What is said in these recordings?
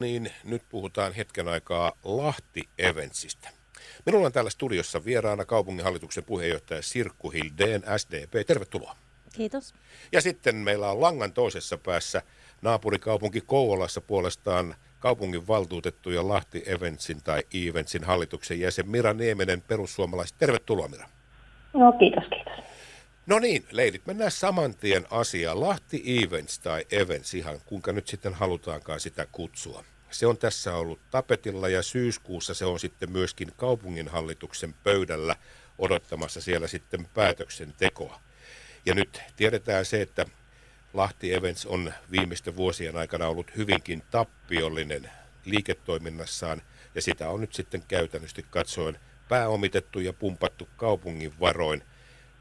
niin nyt puhutaan hetken aikaa Lahti Eventsistä. Minulla on täällä studiossa vieraana kaupunginhallituksen puheenjohtaja Sirkku Hildeen, SDP. Tervetuloa. Kiitos. Ja sitten meillä on langan toisessa päässä naapurikaupunki Kouvolassa puolestaan kaupungin valtuutettu ja Lahti Eventsin tai Eventsin hallituksen jäsen Mira Nieminen, perussuomalaiset. Tervetuloa Mira. No kiitos, kiitos. No niin, leidit, mennään saman tien asiaan. Lahti Events tai Events, ihan kuinka nyt sitten halutaankaan sitä kutsua. Se on tässä ollut tapetilla ja syyskuussa se on sitten myöskin kaupunginhallituksen pöydällä odottamassa siellä sitten päätöksentekoa. Ja nyt tiedetään se, että Lahti Events on viimeisten vuosien aikana ollut hyvinkin tappiollinen liiketoiminnassaan ja sitä on nyt sitten käytännössä katsoen pääomitettu ja pumpattu kaupungin varoin –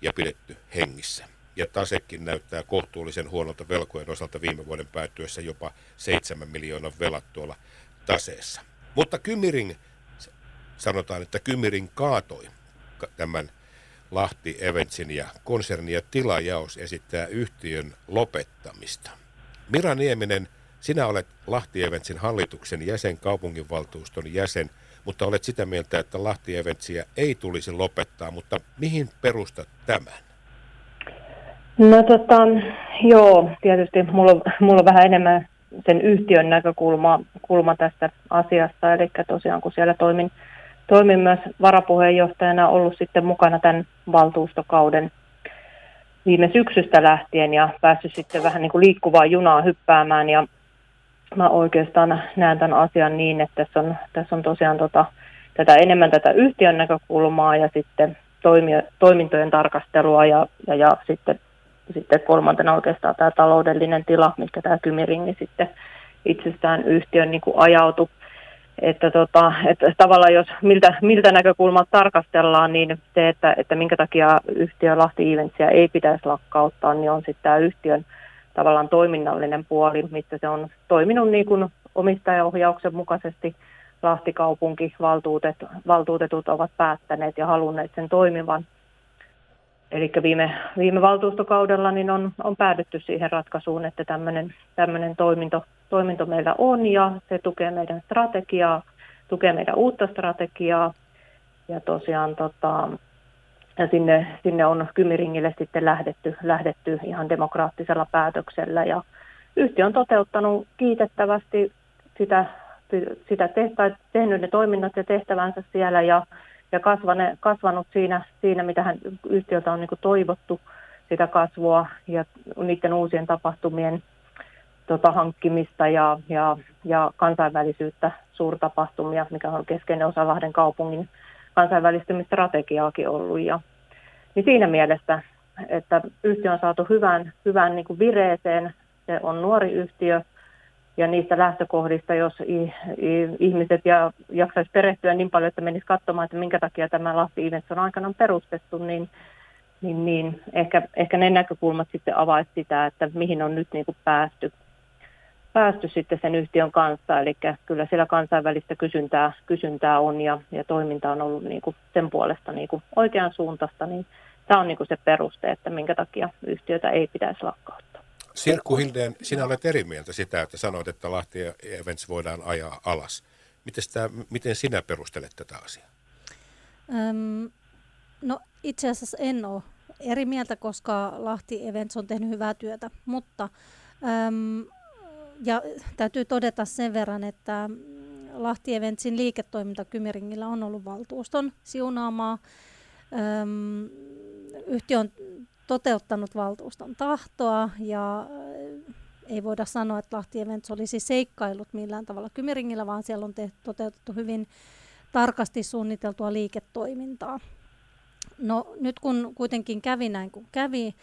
ja pidetty hengissä. Ja tasekin näyttää kohtuullisen huonolta velkojen osalta viime vuoden päättyessä jopa 7 miljoonan velat tuolla taseessa. Mutta Kymiring, sanotaan, että Kymiring kaatoi tämän Lahti Eventsin ja konserni ja tilajaos esittää yhtiön lopettamista. Mira Nieminen, sinä olet Lahti Eventsin hallituksen jäsen, kaupunginvaltuuston jäsen – mutta olet sitä mieltä, että Lahti Eventsiä ei tulisi lopettaa, mutta mihin perustat tämän? No tota, joo, tietysti mulla, on, mulla on vähän enemmän sen yhtiön näkökulma kulma tästä asiasta, eli tosiaan kun siellä toimin, toimin myös varapuheenjohtajana, ollut sitten mukana tämän valtuustokauden viime syksystä lähtien ja päässyt sitten vähän niin kuin liikkuvaa junaa hyppäämään ja mä oikeastaan näen tämän asian niin, että tässä on, tässä on tosiaan tota, tätä enemmän tätä yhtiön näkökulmaa ja sitten toimia, toimintojen tarkastelua ja, ja, ja sitten, sitten kolmantena oikeastaan tämä taloudellinen tila, mikä tämä Kymiringi sitten itsestään yhtiön niin kuin ajautui. Että, tota, että tavallaan jos miltä, miltä näkökulmalta tarkastellaan, niin se, että, että minkä takia yhtiö Lahti Eventsia ei pitäisi lakkauttaa, niin on sitten tämä yhtiön tavallaan toiminnallinen puoli, missä se on toiminut niin kuin omistajaohjauksen mukaisesti Lahtikaupunki, valtuutet, valtuutetut ovat päättäneet ja halunneet sen toimivan. Eli viime, viime valtuustokaudella niin on, on päädytty siihen ratkaisuun, että tämmöinen toiminto, toiminto meillä on ja se tukee meidän strategiaa, tukee meidän uutta strategiaa. Ja tosiaan tota, ja sinne, sinne on Kymiringille sitten lähdetty, lähdetty ihan demokraattisella päätöksellä. Ja yhtiö on toteuttanut kiitettävästi sitä, sitä tehtä, tehnyt ne toiminnat ja tehtävänsä siellä ja, ja kasvane, kasvanut siinä, siinä, mitä hän yhtiöltä on niin toivottu sitä kasvua ja niiden uusien tapahtumien tota, hankkimista ja, ja, ja kansainvälisyyttä, suurtapahtumia, mikä on keskeinen osa Lahden kaupungin kansainvälistymistrategiaakin ollut. Ja, niin siinä mielessä, että yhtiö on saatu hyvän, hyvän niin kuin vireeseen, se on nuori yhtiö, ja niistä lähtökohdista, jos ihmiset ja jaksaisi perehtyä niin paljon, että menisi katsomaan, että minkä takia tämä Lahti Events on aikanaan perustettu, niin, niin, niin ehkä, ehkä ne näkökulmat sitten avaisi sitä, että mihin on nyt niin kuin päästy päästy sitten sen yhtiön kanssa, eli kyllä siellä kansainvälistä kysyntää, kysyntää on ja, ja toiminta on ollut niin kuin sen puolesta niin kuin oikean suuntaista, niin tämä on niin kuin se peruste, että minkä takia yhtiötä ei pitäisi lakkauttaa. Sirkku Hildeen, sinä olet eri mieltä sitä, että sanoit, että Lahti Events voidaan ajaa alas. Miten, sitä, miten sinä perustelet tätä asiaa? Öm, no itse asiassa en ole eri mieltä, koska Lahti Events on tehnyt hyvää työtä, mutta öm, ja täytyy todeta sen verran, että Lahti Eventsin liiketoiminta Kymeringillä on ollut valtuuston siunaamaa. Öm, yhtiö on toteuttanut valtuuston tahtoa ja ei voida sanoa, että Lahti Events olisi seikkailut millään tavalla Kymeringillä, vaan siellä on tehty, toteutettu hyvin tarkasti suunniteltua liiketoimintaa. No nyt kun kuitenkin kävi näin kuin kävi,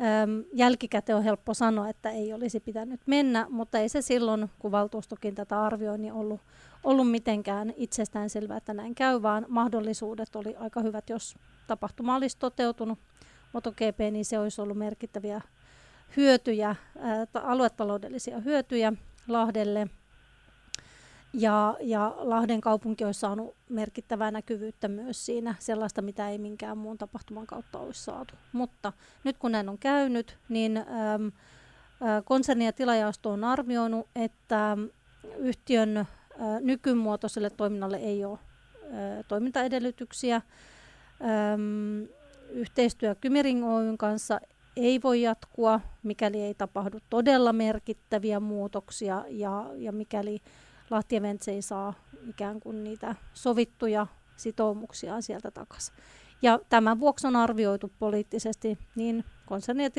Öm, jälkikäteen on helppo sanoa, että ei olisi pitänyt mennä, mutta ei se silloin, kun valtuustokin tätä arvioi, niin ollut, ollut mitenkään itsestään selvää, että näin käy, vaan mahdollisuudet oli aika hyvät, jos tapahtuma olisi toteutunut. MotoGP, niin se olisi ollut merkittäviä hyötyjä, ää, aluetaloudellisia hyötyjä Lahdelle – ja, ja Lahden kaupunki olisi saanut merkittävää näkyvyyttä myös siinä, sellaista mitä ei minkään muun tapahtuman kautta olisi saatu. Mutta nyt kun näin on käynyt, niin äm, konserni ja tilajaosto on arvioinut, että yhtiön äh, nykymuotoiselle toiminnalle ei ole äh, toimintaedellytyksiä. Ähm, yhteistyö Kymiring Oyn kanssa ei voi jatkua, mikäli ei tapahdu todella merkittäviä muutoksia ja, ja mikäli Lahti Events ei saa ikään kuin niitä sovittuja sitoumuksia sieltä takaisin. Ja tämän vuoksi on arvioitu poliittisesti niin konserni- ja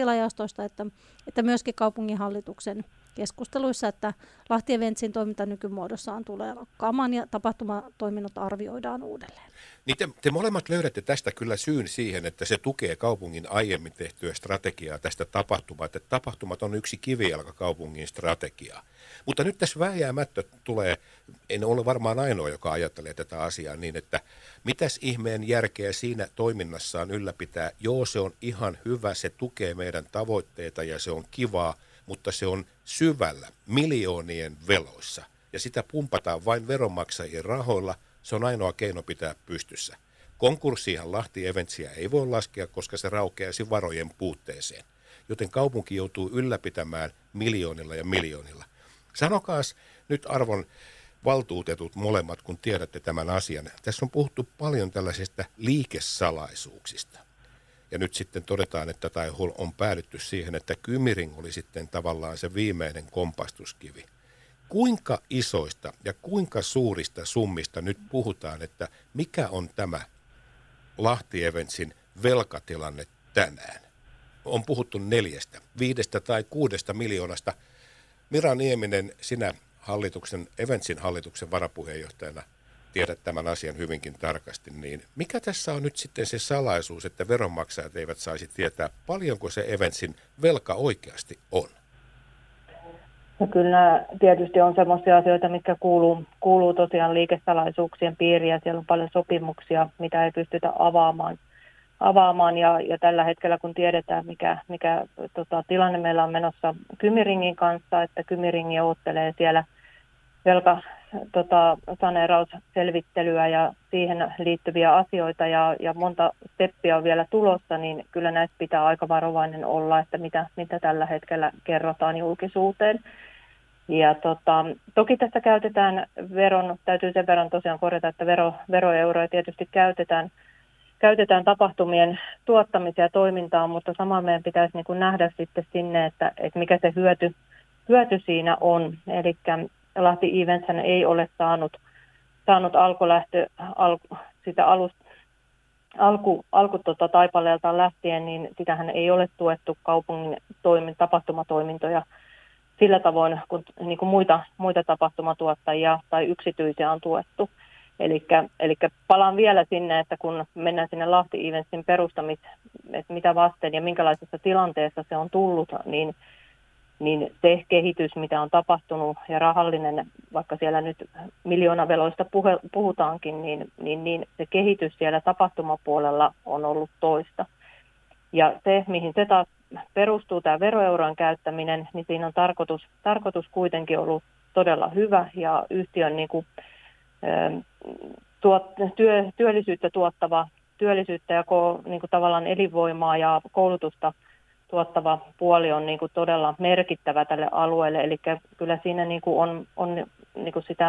että, että myöskin kaupunginhallituksen keskusteluissa, että Lahti Eventsin toiminta nykymuodossaan tulee lakkaamaan ja tapahtumatoiminnot arvioidaan uudelleen. Niin te, te molemmat löydätte tästä kyllä syyn siihen, että se tukee kaupungin aiemmin tehtyä strategiaa tästä tapahtumaa, että tapahtumat on yksi kivijalka kaupungin strategiaa. Mutta nyt tässä vääjäämättä tulee, en ole varmaan ainoa, joka ajattelee tätä asiaa niin, että mitäs ihmeen järkeä siinä toiminnassaan ylläpitää. Joo, se on ihan hyvä, se tukee meidän tavoitteita ja se on kivaa, mutta se on syvällä miljoonien veloissa. Ja sitä pumpataan vain veronmaksajien rahoilla. Se on ainoa keino pitää pystyssä. Konkurssiinhan Lahti Eventsiä ei voi laskea, koska se raukeaisi varojen puutteeseen. Joten kaupunki joutuu ylläpitämään miljoonilla ja miljoonilla. Sanokaas nyt arvon valtuutetut molemmat, kun tiedätte tämän asian. Tässä on puhuttu paljon tällaisista liikesalaisuuksista. Ja nyt sitten todetaan, että tai on päädytty siihen, että Kymiring oli sitten tavallaan se viimeinen kompastuskivi. Kuinka isoista ja kuinka suurista summista nyt puhutaan, että mikä on tämä Lahti Eventsin velkatilanne tänään? On puhuttu neljästä, viidestä tai kuudesta miljoonasta. Mira Nieminen, sinä hallituksen, Eventsin hallituksen varapuheenjohtajana – tiedät tämän asian hyvinkin tarkasti, niin mikä tässä on nyt sitten se salaisuus, että veronmaksajat eivät saisi tietää, paljonko se Eventsin velka oikeasti on? No kyllä nämä tietysti on sellaisia asioita, mitkä kuuluu, kuuluu tosiaan liikesalaisuuksien piiriin ja siellä on paljon sopimuksia, mitä ei pystytä avaamaan. avaamaan ja, ja tällä hetkellä kun tiedetään, mikä, mikä tota, tilanne meillä on menossa Kymiringin kanssa, että Kymiringi ottelee siellä velka, tota, saneerausselvittelyä ja siihen liittyviä asioita ja, ja monta steppiä on vielä tulossa, niin kyllä näistä pitää aika varovainen olla, että mitä, mitä tällä hetkellä kerrotaan julkisuuteen. Ja tota, toki tässä käytetään veron, täytyy sen verran tosiaan korjata, että vero, veroeuroja tietysti käytetään, käytetään tapahtumien tuottamiseen ja toimintaan, mutta samalla meidän pitäisi niin kuin nähdä sitten sinne, että, että mikä se hyöty, hyöty siinä on. Eli Lahti Events ei ole saanut, saanut alkulähtö, al, sitä alusta, alku, alku tota, taipaleelta lähtien, niin sitähän ei ole tuettu kaupungin toimin, tapahtumatoimintoja sillä tavoin, kun niin kuin muita, muita tapahtumatuottajia tai yksityisiä on tuettu. Eli palaan vielä sinne, että kun mennään sinne Lahti Eventsin perustamis, että mitä vasten ja minkälaisessa tilanteessa se on tullut, niin niin se kehitys, mitä on tapahtunut ja rahallinen, vaikka siellä nyt miljoonaveloista puhutaankin, niin, niin, niin se kehitys siellä tapahtumapuolella on ollut toista. Ja se, mihin se taas perustuu, tämä veroeuron käyttäminen, niin siinä on tarkoitus, tarkoitus kuitenkin ollut todella hyvä ja yhtiön niin kuin, tuot, työ, työllisyyttä tuottava, työllisyyttä ja niin kuin tavallaan elinvoimaa ja koulutusta – tuottava puoli on niin kuin todella merkittävä tälle alueelle. Eli kyllä siinä niin kuin on, on niin kuin sitä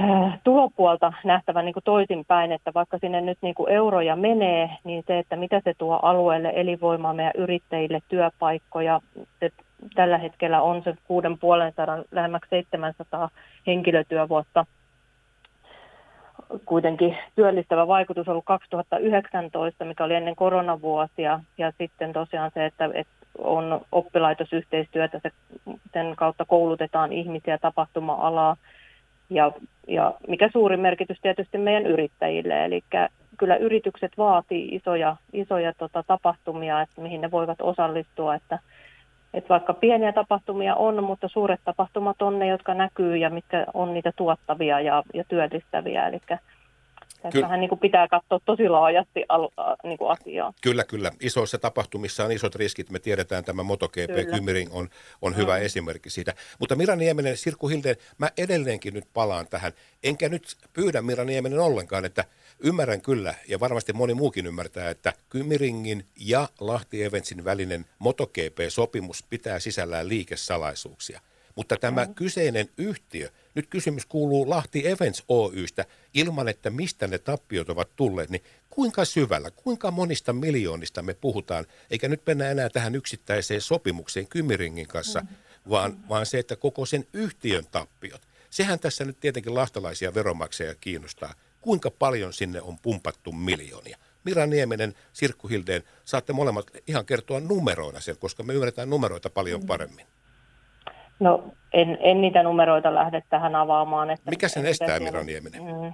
äh, tulopuolta nähtävä niin toisinpäin, että vaikka sinne nyt niin kuin euroja menee, niin se, että mitä se tuo alueelle elinvoimaa meidän yrittäjille, työpaikkoja, se tällä hetkellä on se 6,5 lähemmäksi 700 henkilötyövuotta – kuitenkin työllistävä vaikutus ollut 2019, mikä oli ennen koronavuosia, ja sitten tosiaan se, että, että on oppilaitosyhteistyötä, se, sen kautta koulutetaan ihmisiä tapahtuma-alaa, ja, ja mikä suuri merkitys tietysti meidän yrittäjille, eli kyllä yritykset vaatii isoja, isoja tota, tapahtumia, että mihin ne voivat osallistua, että että vaikka pieniä tapahtumia on, mutta suuret tapahtumat on ne, jotka näkyy ja mitkä on niitä tuottavia ja, ja työllistäviä. Eli tässähän niin kuin pitää katsoa tosi laajasti al, niin kuin asiaa. Kyllä, kyllä. Isoissa tapahtumissa on isot riskit. Me tiedetään, tämä MotoGP Kymmering on, on hyvä mm. esimerkki siitä. Mutta Mira Nieminen, Sirkku Hilden, mä edelleenkin nyt palaan tähän. Enkä nyt pyydä Mira Nieminen ollenkaan, että – Ymmärrän kyllä, ja varmasti moni muukin ymmärtää, että Kymiringin ja Lahti Eventsin välinen MotoGP-sopimus pitää sisällään liikesalaisuuksia. Mutta tämä mm. kyseinen yhtiö, nyt kysymys kuuluu Lahti Events Oystä, ilman että mistä ne tappiot ovat tulleet, niin kuinka syvällä, kuinka monista miljoonista me puhutaan, eikä nyt mennä enää tähän yksittäiseen sopimukseen Kymiringin kanssa, mm. vaan, vaan se, että koko sen yhtiön tappiot. Sehän tässä nyt tietenkin lahtalaisia veronmaksajia kiinnostaa, kuinka paljon sinne on pumpattu miljoonia. Mira Nieminen, Sirkku Hildeen, saatte molemmat ihan kertoa numeroina sen, koska me ymmärretään numeroita paljon mm. paremmin. No en, en niitä numeroita lähde tähän avaamaan. Että Mikä sen estää, Mira Nieminen? Mm,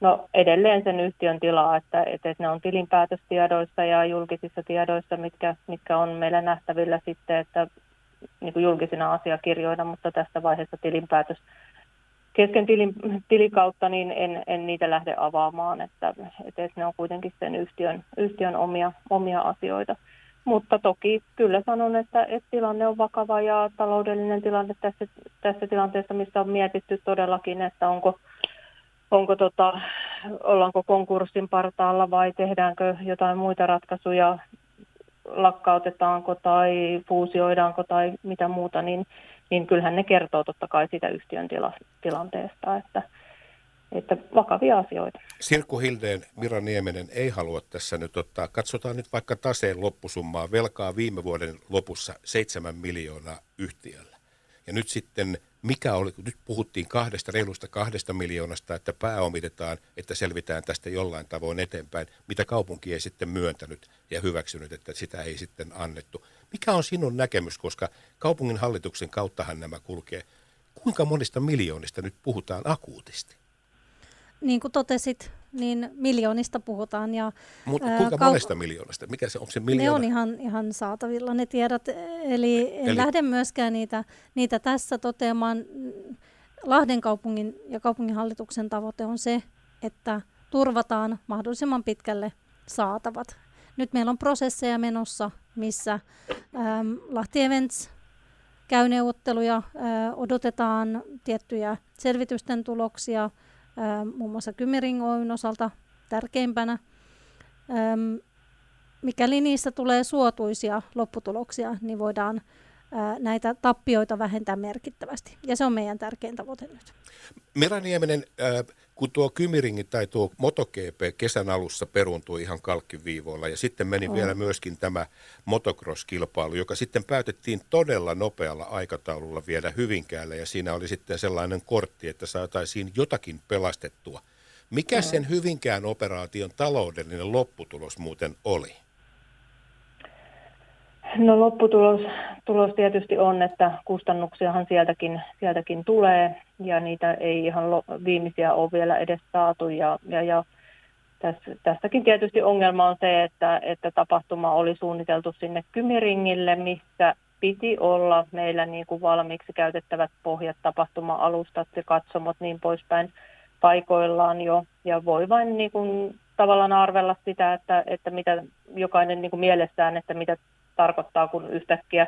no edelleen sen yhtiön tilaa, että, että ne on tilinpäätöstiedoissa ja julkisissa tiedoissa, mitkä, mitkä on meillä nähtävillä sitten, että niin kuin julkisina asiakirjoina, mutta tässä vaiheessa tilinpäätös kesken tilin, tilikautta, niin en, en niitä lähde avaamaan, että, että ne on kuitenkin sen yhtiön, yhtiön omia, omia asioita. Mutta toki kyllä sanon, että, että tilanne on vakava ja taloudellinen tilanne tässä, tässä tilanteessa, missä on mietitty todellakin, että onko, onko tota, ollaanko konkurssin partaalla vai tehdäänkö jotain muita ratkaisuja, lakkautetaanko tai fuusioidaanko tai mitä muuta, niin, niin kyllähän ne kertoo totta kai siitä yhtiön tila, tilanteesta, että, että vakavia asioita. Sirkku Hildeen, Mira Nieminen ei halua tässä nyt ottaa. Katsotaan nyt vaikka taseen loppusummaa. Velkaa viime vuoden lopussa 7 miljoonaa yhtiöllä. Ja nyt sitten, mikä oli, nyt puhuttiin kahdesta, reilusta kahdesta miljoonasta, että pääomitetaan, että selvitään tästä jollain tavoin eteenpäin, mitä kaupunki ei sitten myöntänyt ja hyväksynyt, että sitä ei sitten annettu. Mikä on sinun näkemys, koska kaupungin hallituksen kauttahan nämä kulkee. Kuinka monista miljoonista nyt puhutaan akuutisti? Niin kuin totesit, niin miljoonista puhutaan. Ja, Mutta kuinka kaup- monesta miljoonasta? Mikä se, onko se miljoona? Ne on ihan, ihan saatavilla ne tiedot, eli en Eli... lähde myöskään niitä, niitä tässä toteamaan. Lahden kaupungin ja kaupunginhallituksen tavoite on se, että turvataan mahdollisimman pitkälle saatavat. Nyt meillä on prosesseja menossa, missä ähm, Lahti Events käy neuvotteluja, äh, odotetaan tiettyjä selvitysten tuloksia – muun muassa Kymmering Oyn osalta tärkeimpänä. Mikäli niissä tulee suotuisia lopputuloksia, niin voidaan näitä tappioita vähentää merkittävästi. Ja se on meidän tärkein tavoite nyt. Mira Nieminen, kun tuo Kymiringin tai tuo MotoGP kesän alussa peruuntui ihan kalkkiviivoilla ja sitten meni oh. vielä myöskin tämä motocross-kilpailu, joka sitten päätettiin todella nopealla aikataululla viedä Hyvinkäälle ja siinä oli sitten sellainen kortti, että saataisiin jotakin pelastettua. Mikä oh. sen Hyvinkään operaation taloudellinen lopputulos muuten oli? No lopputulos tulos tietysti on, että kustannuksiahan sieltäkin, sieltäkin tulee ja niitä ei ihan lo, viimeisiä ole vielä edes saatu. Ja, ja, ja tässä, tässäkin tietysti ongelma on se, että, että tapahtuma oli suunniteltu sinne Kymiringille, missä piti olla meillä niin kuin valmiiksi käytettävät pohjat, tapahtuma-alustat ja katsomot niin poispäin paikoillaan jo. Ja voi vain niin kuin tavallaan arvella sitä, että, että mitä jokainen niin kuin mielessään, että mitä tarkoittaa, kun yhtäkkiä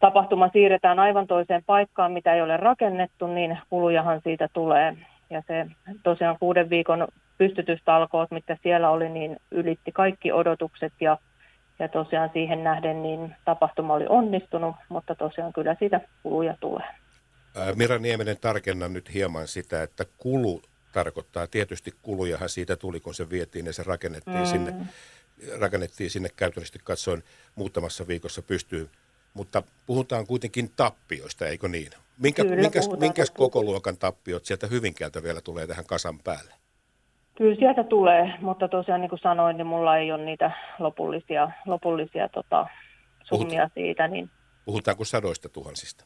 tapahtuma siirretään aivan toiseen paikkaan, mitä ei ole rakennettu, niin kulujahan siitä tulee. Ja se tosiaan kuuden viikon pystytystalkoot, mitkä siellä oli, niin ylitti kaikki odotukset ja, ja tosiaan siihen nähden niin tapahtuma oli onnistunut, mutta tosiaan kyllä siitä kuluja tulee. Mira Nieminen tarkenna nyt hieman sitä, että kulu tarkoittaa tietysti kulujahan siitä tuli, kun se vietiin ja se rakennettiin mm. sinne rakennettiin sinne käytännössä katsoen muutamassa viikossa pystyy. Mutta puhutaan kuitenkin tappioista, eikö niin? Minkä, Kyllä, minkäs, minkäs koko luokan tappiot sieltä Hyvinkäältä vielä tulee tähän kasan päälle? Kyllä sieltä tulee, mutta tosiaan niin kuin sanoin, niin mulla ei ole niitä lopullisia, lopullisia tota, summia Puhut, siitä. Niin puhutaanko sadoista tuhansista?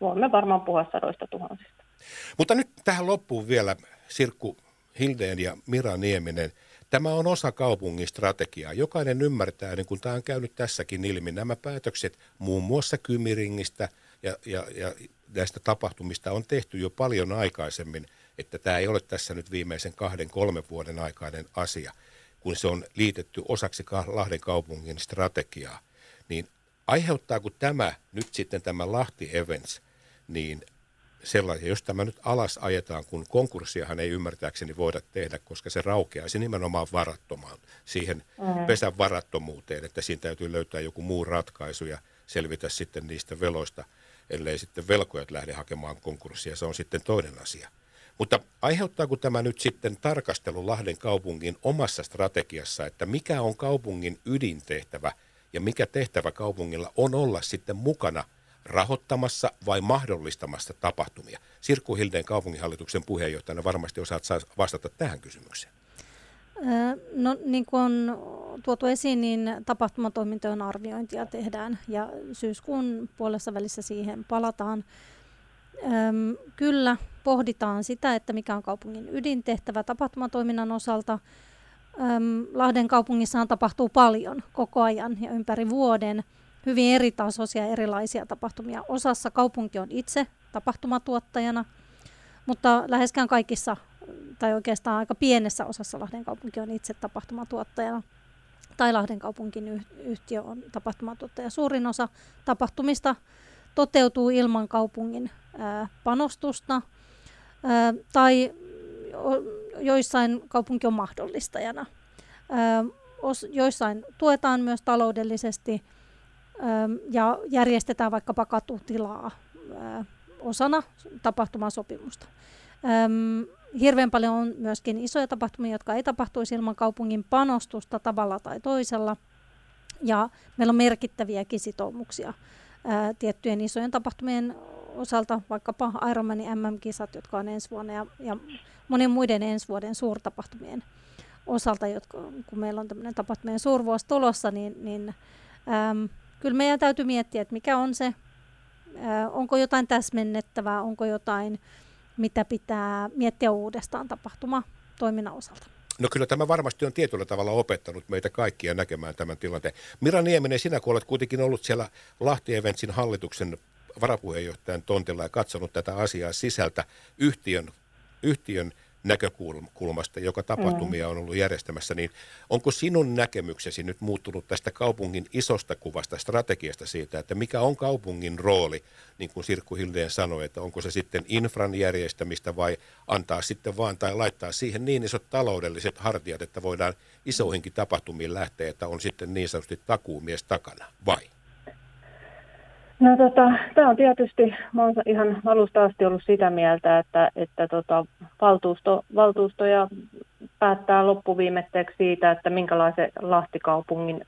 Voimme varmaan puhua sadoista tuhansista. Mutta nyt tähän loppuun vielä Sirkku Hildeen ja Mira Nieminen – Tämä on osa kaupungin strategiaa. Jokainen ymmärtää, niin kuin tämä on käynyt tässäkin ilmi, nämä päätökset muun muassa Kymiringistä ja, ja, ja näistä tapahtumista on tehty jo paljon aikaisemmin, että tämä ei ole tässä nyt viimeisen kahden, kolmen vuoden aikainen asia, kun se on liitetty osaksi Lahden kaupungin strategiaa. Niin aiheuttaako tämä nyt sitten tämä Lahti Events, niin sellaisia, jos tämä nyt alas ajetaan, kun konkurssiahan ei ymmärtääkseni voida tehdä, koska se raukeaisi nimenomaan varattomaan, siihen mm. pesän varattomuuteen, että siinä täytyy löytää joku muu ratkaisu ja selvitä sitten niistä veloista. ellei sitten velkojat lähde hakemaan konkurssia, se on sitten toinen asia. Mutta aiheuttaako tämä nyt sitten tarkastelu Lahden kaupungin omassa strategiassa, että mikä on kaupungin ydintehtävä ja mikä tehtävä kaupungilla on olla sitten mukana rahoittamassa vai mahdollistamassa tapahtumia? Sirkku Hildeen kaupunginhallituksen puheenjohtajana varmasti osaat vastata tähän kysymykseen. No niin kuin on tuotu esiin, niin tapahtumatoimintojen arviointia tehdään ja syyskuun puolessa välissä siihen palataan. Öm, kyllä pohditaan sitä, että mikä on kaupungin ydintehtävä tapahtumatoiminnan osalta. Öm, Lahden kaupungissahan tapahtuu paljon koko ajan ja ympäri vuoden hyvin eri tasoisia erilaisia tapahtumia. Osassa kaupunki on itse tapahtumatuottajana, mutta läheskään kaikissa tai oikeastaan aika pienessä osassa Lahden kaupunki on itse tapahtumatuottajana tai Lahden kaupunkin yhtiö on tapahtumatuottaja. Suurin osa tapahtumista toteutuu ilman kaupungin panostusta tai joissain kaupunki on mahdollistajana. Joissain tuetaan myös taloudellisesti ja järjestetään vaikkapa katutilaa osana tapahtumasopimusta. Hirveän paljon on myöskin isoja tapahtumia, jotka ei tapahtuisi ilman kaupungin panostusta tavalla tai toisella. Ja meillä on merkittäviäkin sitoumuksia tiettyjen isojen tapahtumien osalta, vaikkapa Ironmanin MM-kisat, jotka on ensi vuonna, ja, ja monien muiden ensi vuoden suurtapahtumien osalta, jotka, kun meillä on tämmöinen tapahtumien suurvuosi tulossa, niin, niin äm, kyllä meidän täytyy miettiä, että mikä on se, ää, onko jotain täsmennettävää, onko jotain mitä pitää miettiä uudestaan tapahtuma toiminnan osalta. No kyllä tämä varmasti on tietyllä tavalla opettanut meitä kaikkia näkemään tämän tilanteen. Mira Nieminen, sinä kun olet kuitenkin ollut siellä Lahti Eventsin hallituksen varapuheenjohtajan tontilla ja katsonut tätä asiaa sisältä yhtiön, yhtiön näkökulmasta, joka tapahtumia on ollut järjestämässä, niin onko sinun näkemyksesi nyt muuttunut tästä kaupungin isosta kuvasta, strategiasta siitä, että mikä on kaupungin rooli, niin kuin Sirkku Hildeen sanoi, että onko se sitten infran järjestämistä vai antaa sitten vaan tai laittaa siihen niin isot taloudelliset hartiat, että voidaan isoihinkin tapahtumiin lähteä, että on sitten niin sanotusti takuumies takana, vai? No tota, tämä on tietysti, mä olen ihan alusta asti ollut sitä mieltä, että, että tota, valtuusto, valtuustoja päättää loppuviimetteeksi siitä, että minkälaisen Lahtikaupungin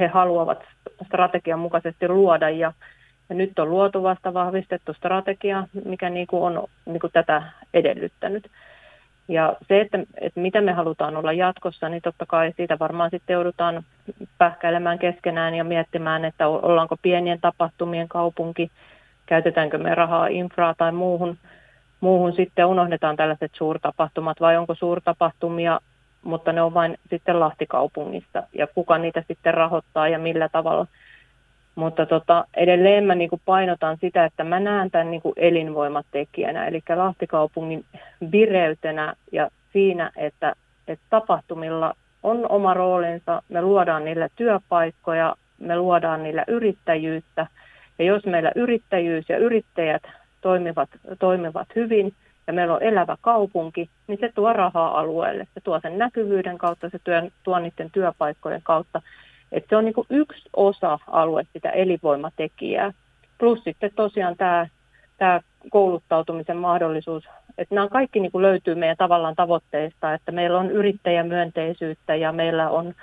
he haluavat strategian mukaisesti luoda. Ja, ja nyt on luotu vasta vahvistettu strategia, mikä niin kuin on niin kuin tätä edellyttänyt. Ja se, että, että mitä me halutaan olla jatkossa, niin totta kai siitä varmaan sitten joudutaan pähkäilemään keskenään ja miettimään, että ollaanko pienien tapahtumien kaupunki, käytetäänkö me rahaa infraa tai muuhun, muuhun sitten unohdetaan tällaiset suurtapahtumat vai onko suurtapahtumia, mutta ne on vain sitten Lahtikaupungissa ja kuka niitä sitten rahoittaa ja millä tavalla – mutta tota, edelleen mä niin kuin painotan sitä, että mä näen tämän niin kuin elinvoimatekijänä, eli Lahtikaupungin vireytenä ja siinä, että, että tapahtumilla on oma roolinsa, me luodaan niillä työpaikkoja, me luodaan niillä yrittäjyyttä, ja jos meillä yrittäjyys ja yrittäjät toimivat, toimivat hyvin, ja meillä on elävä kaupunki, niin se tuo rahaa alueelle. Se tuo sen näkyvyyden kautta, se työ, tuo niiden työpaikkojen kautta. Et se on niin yksi osa-alue sitä elinvoimatekijää. Plus sitten tosiaan tämä, tämä kouluttautumisen mahdollisuus. Että nämä kaikki niin kuin löytyy meidän tavallaan tavoitteista, että meillä on yrittäjämyönteisyyttä ja meillä on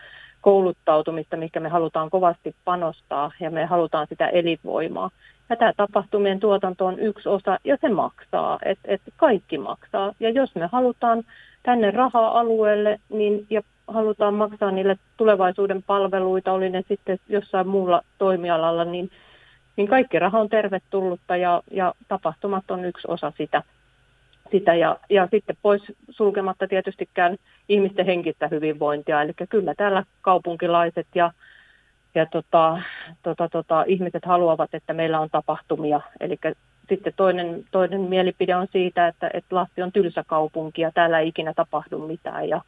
kouluttautumista, mikä me halutaan kovasti panostaa ja me halutaan sitä elinvoimaa. Ja tämä tapahtumien tuotanto on yksi osa ja se maksaa, että et kaikki maksaa. Ja jos me halutaan tänne rahaa alueelle niin, ja halutaan maksaa niille tulevaisuuden palveluita, oli ne sitten jossain muulla toimialalla, niin, niin kaikki raha on tervetullutta ja, ja tapahtumat on yksi osa sitä. sitä ja, ja sitten pois sulkematta tietystikään ihmisten henkistä hyvinvointia, eli kyllä täällä kaupunkilaiset ja, ja tota, tota, tota, ihmiset haluavat, että meillä on tapahtumia, eli sitten toinen, toinen mielipide on siitä, että, että Lahti on tylsä kaupunki ja täällä ei ikinä tapahdu mitään. Ja,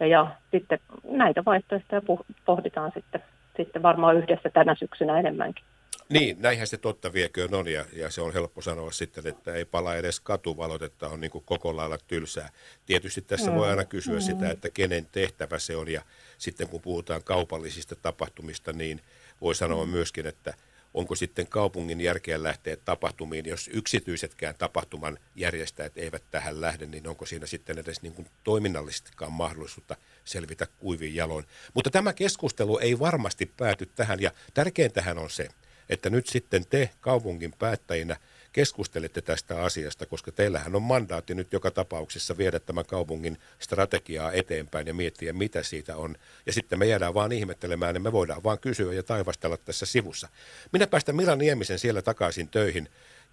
ja, ja sitten näitä vaihtoehtoja pohditaan sitten, sitten varmaan yhdessä tänä syksynä enemmänkin. Niin, näinhän se totta vieköön on ja, ja se on helppo sanoa sitten, että ei pala edes katuvalot, että on niin kuin koko lailla tylsää. Tietysti tässä mm. voi aina kysyä mm. sitä, että kenen tehtävä se on ja sitten kun puhutaan kaupallisista tapahtumista, niin voi sanoa mm. myöskin, että onko sitten kaupungin järkeä lähteä tapahtumiin, jos yksityisetkään tapahtuman järjestäjät eivät tähän lähde, niin onko siinä sitten edes niin kuin toiminnallisestikaan mahdollisuutta selvitä kuivin jaloin. Mutta tämä keskustelu ei varmasti pääty tähän ja tärkeintähän on se, että nyt sitten te kaupungin päättäjinä – keskustelette tästä asiasta, koska teillähän on mandaatti nyt joka tapauksessa viedä tämän kaupungin strategiaa eteenpäin ja miettiä, mitä siitä on. Ja sitten me jäädään vaan ihmettelemään ja me voidaan vaan kysyä ja taivastella tässä sivussa. Minä päästän Mira Niemisen siellä takaisin töihin,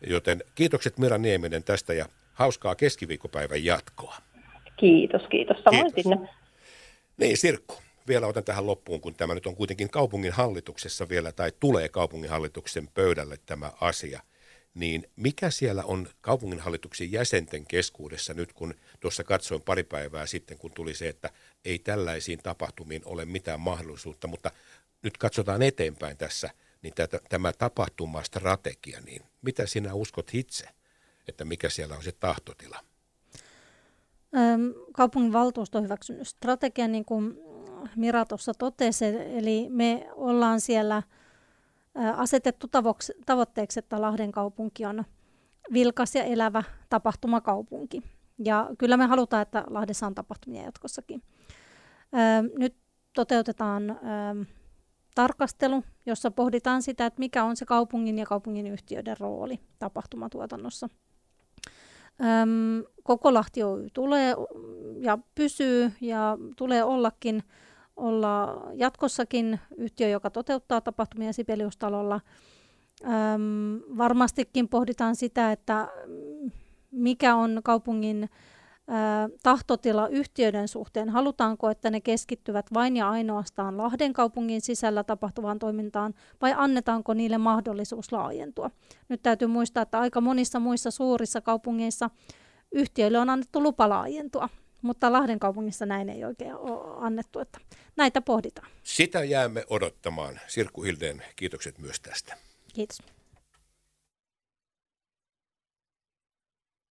joten kiitokset Mira Nieminen tästä ja hauskaa keskiviikkopäivän jatkoa. Kiitos, kiitos. Samoin kiitos. sinne. Niin, Sirkku vielä otan tähän loppuun, kun tämä nyt on kuitenkin kaupungin hallituksessa vielä, tai tulee kaupungin hallituksen pöydälle tämä asia niin mikä siellä on kaupunginhallituksen jäsenten keskuudessa nyt, kun tuossa katsoin pari päivää sitten, kun tuli se, että ei tällaisiin tapahtumiin ole mitään mahdollisuutta, mutta nyt katsotaan eteenpäin tässä, niin tätä, tämä tapahtumastrategia, niin mitä sinä uskot itse, että mikä siellä on se tahtotila? Kaupungin valtuusto on hyväksynyt strategian, niin kuin Mira tuossa totesi, eli me ollaan siellä – asetettu tavoitteeksi, että Lahden kaupunki on vilkas ja elävä tapahtumakaupunki. Ja kyllä me halutaan, että Lahdessa on tapahtumia jatkossakin. Nyt toteutetaan tarkastelu, jossa pohditaan sitä, että mikä on se kaupungin ja kaupungin yhtiöiden rooli tapahtumatuotannossa. Koko Lahti Oy tulee ja pysyy ja tulee ollakin olla jatkossakin yhtiö, joka toteuttaa tapahtumia Sibeliustalolla. Öm, varmastikin pohditaan sitä, että mikä on kaupungin ö, tahtotila yhtiöiden suhteen. Halutaanko, että ne keskittyvät vain ja ainoastaan Lahden kaupungin sisällä tapahtuvaan toimintaan vai annetaanko niille mahdollisuus laajentua? Nyt täytyy muistaa, että aika monissa muissa suurissa kaupungeissa yhtiöille on annettu lupa laajentua. Mutta Lahden kaupungissa näin ei oikein ole annettu, että näitä pohditaan. Sitä jäämme odottamaan. Sirkku Hildeen, kiitokset myös tästä. Kiitos.